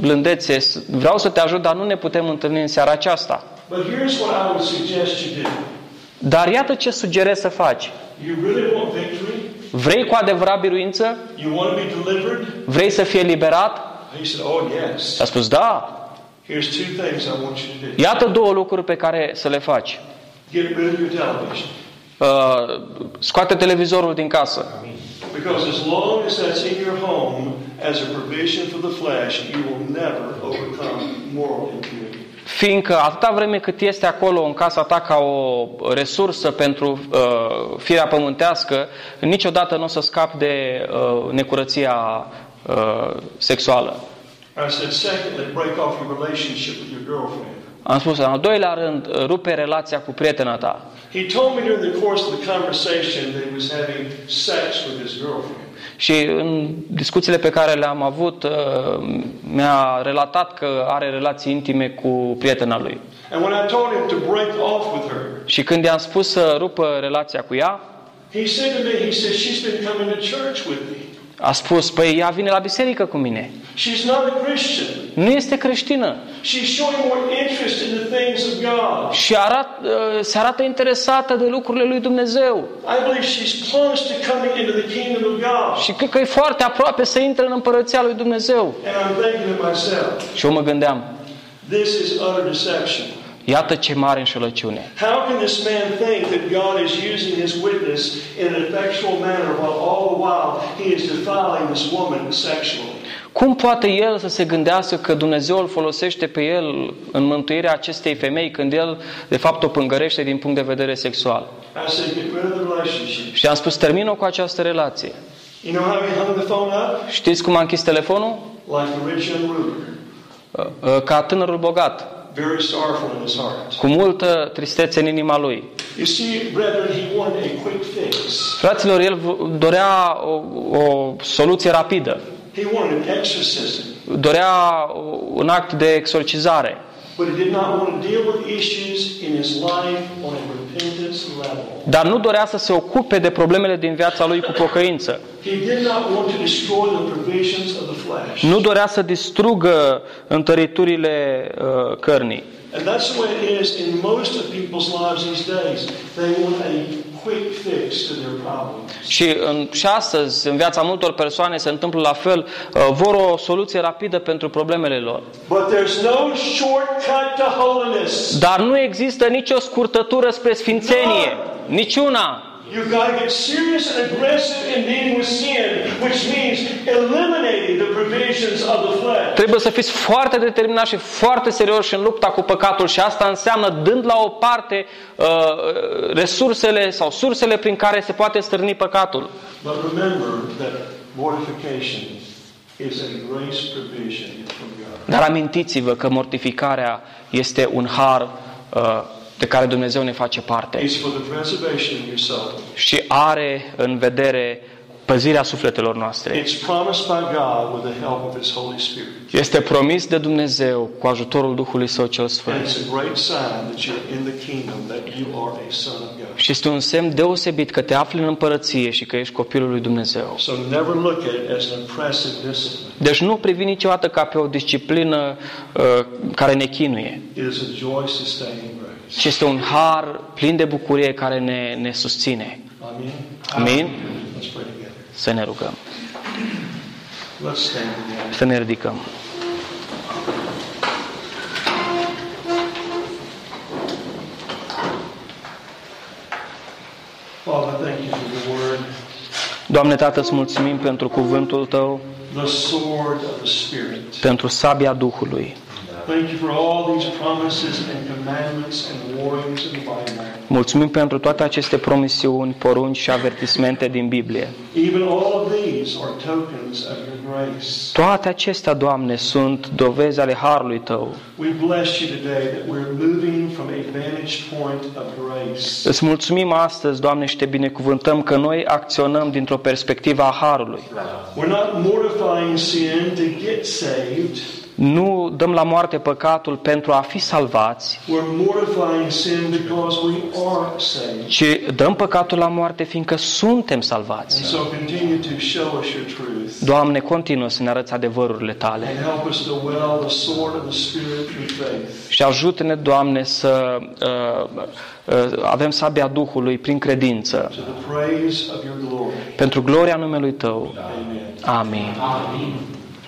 blândețe, vreau să te ajut, dar nu ne putem întâlni în seara aceasta. But here's what I would suggest you do. Dar iată ce sugerez să faci. You really want victory? Vrei cu adevărat biruință? You want to be delivered? Vrei să fii eliberat? He said, Oh, yes. A spus, da. Here's two things I want you to do. Iată două lucruri pe care să le faci. Get rid of your television. Uh, scoate televizorul din casă. Because as long as that's in your home as a provision for the flesh, you will never overcome moral impurity. Fiindcă atâta vreme cât este acolo în casa ta ca o resursă pentru uh, firea pământească, niciodată nu o să scapi de uh, necurăția uh, sexuală. I said, secondly, break off your relationship with your girlfriend. Am spus, în al doilea rând, uh, rupe relația cu prietena ta. He told me during the course of the conversation that he was having sex with his girlfriend. Și în discuțiile pe care le-am avut, uh, mi-a relatat că are relații intime cu prietena lui. And when I told him to break off with her, Și când i-am spus să rupă relația cu ea, he said to me, he said, she's been coming to church with me. A spus, păi ea vine la biserică cu mine. She's not a Christian. Nu este creștină. She's showing more interest in the things of God. Și arat, uh, se arată interesată de lucrurile lui Dumnezeu. I believe she's close to coming into the kingdom of God. Și cred că e foarte aproape să intre în împărăția lui Dumnezeu. And I'm thinking to myself, Și eu mă gândeam, this is utter deception. Iată ce mare înșelăciune. How can this man think that God is using his witness in an effectual manner while all the while he is defiling this woman sexually? Cum poate el să se gândească că Dumnezeu îl folosește pe el în mântuirea acestei femei când el de fapt o pângărește din punct de vedere sexual? I said, get rid of the relationship. Și am spus, termină cu această relație. You know how he hung the phone up? Știți cum a închis telefonul? Like the rich young ruler. Uh, uh, Ca tânărul bogat, Very sorrowful in his heart. cu multă tristețe în inima lui. You see, brethren, he wanted a quick fix. Fraților, el v- dorea o, o soluție rapidă. He wanted an exorcism. Dorea un act de exorcizare. But he did not want to deal with issues in his life on a repentance level. Dar nu dorea să se ocupe de problemele din viața lui cu pocăință. He did not want to destroy the provisions of the flesh. Nu dorea să distrugă întăriturile uh, cărnii. And that's the way it is in most of people's lives these days. They want a quick fix to their problems. Și, în, și astăzi, în viața multor persoane, se întâmplă la fel. Uh, vor o soluție rapidă pentru problemele lor. But there's no shortcut to holiness. Dar nu există nicio scurtătură spre sfințenie. Niciuna. You've got to get serious and aggressive in dealing with sin, which means eliminating the provisions of the flesh. Trebuie să fiți foarte determinați și foarte serioși în lupta cu păcatul și asta înseamnă dând la o parte uh, resursele sau sursele prin care se poate stârni păcatul. But remember that mortification is a grace provision from God. Dar amintiți-vă că mortificarea este un har uh, de care Dumnezeu ne face parte It's for the preservation of your soul. și are în vedere păzirea sufletelor noastre. It's promised by God with the help of His Holy Spirit. Este promis de Dumnezeu cu ajutorul Duhului Său cel And Sfânt. it's a great sign that you're in the kingdom, that you are a son of God. Și este un semn deosebit că te afli în împărăție și că ești copilul lui Dumnezeu. So never look at it as an impressive discipline. Deci nu privi niciodată ca pe o disciplină uh, care ne chinuie, It is a joy sustaining grace. ci este un har plin de bucurie care ne, ne susține. Amen. Amin? Let's pray together. Să ne rugăm, Let's stand together. să ne ridicăm. Father, thank you for your word, Doamne Tată, îți mulțumim pentru cuvântul Tău, the sword of the Spirit. pentru sabia Duhului. Thank you for all these promises and commandments and warnings in the Bible. Mulțumim pentru toate aceste promisiuni, porunci și avertismente din Biblie. Even all of these are tokens of your grace. Toate acestea, Doamne, sunt dovezi ale harului Tău. We bless you today that we're moving from a vantage point of grace. Îți mulțumim astăzi, Doamne, și te binecuvântăm că noi acționăm dintr-o perspectivă a harului. We're not mortifying sin to get saved. Nu dăm la moarte păcatul pentru a fi salvați, We're mortifying sin because we are saved. ci dăm păcatul la moarte fiindcă suntem And salvați. so continue to show us your truth. Doamne, continuă să ne arăți adevărurile Tale And help us to well the sword of the Spirit through faith. și ajută-ne, Doamne, să uh, uh, avem sabia Duhului prin credință, To the praise of your glory. pentru gloria numelui Tău. Amen. Amin. Amin.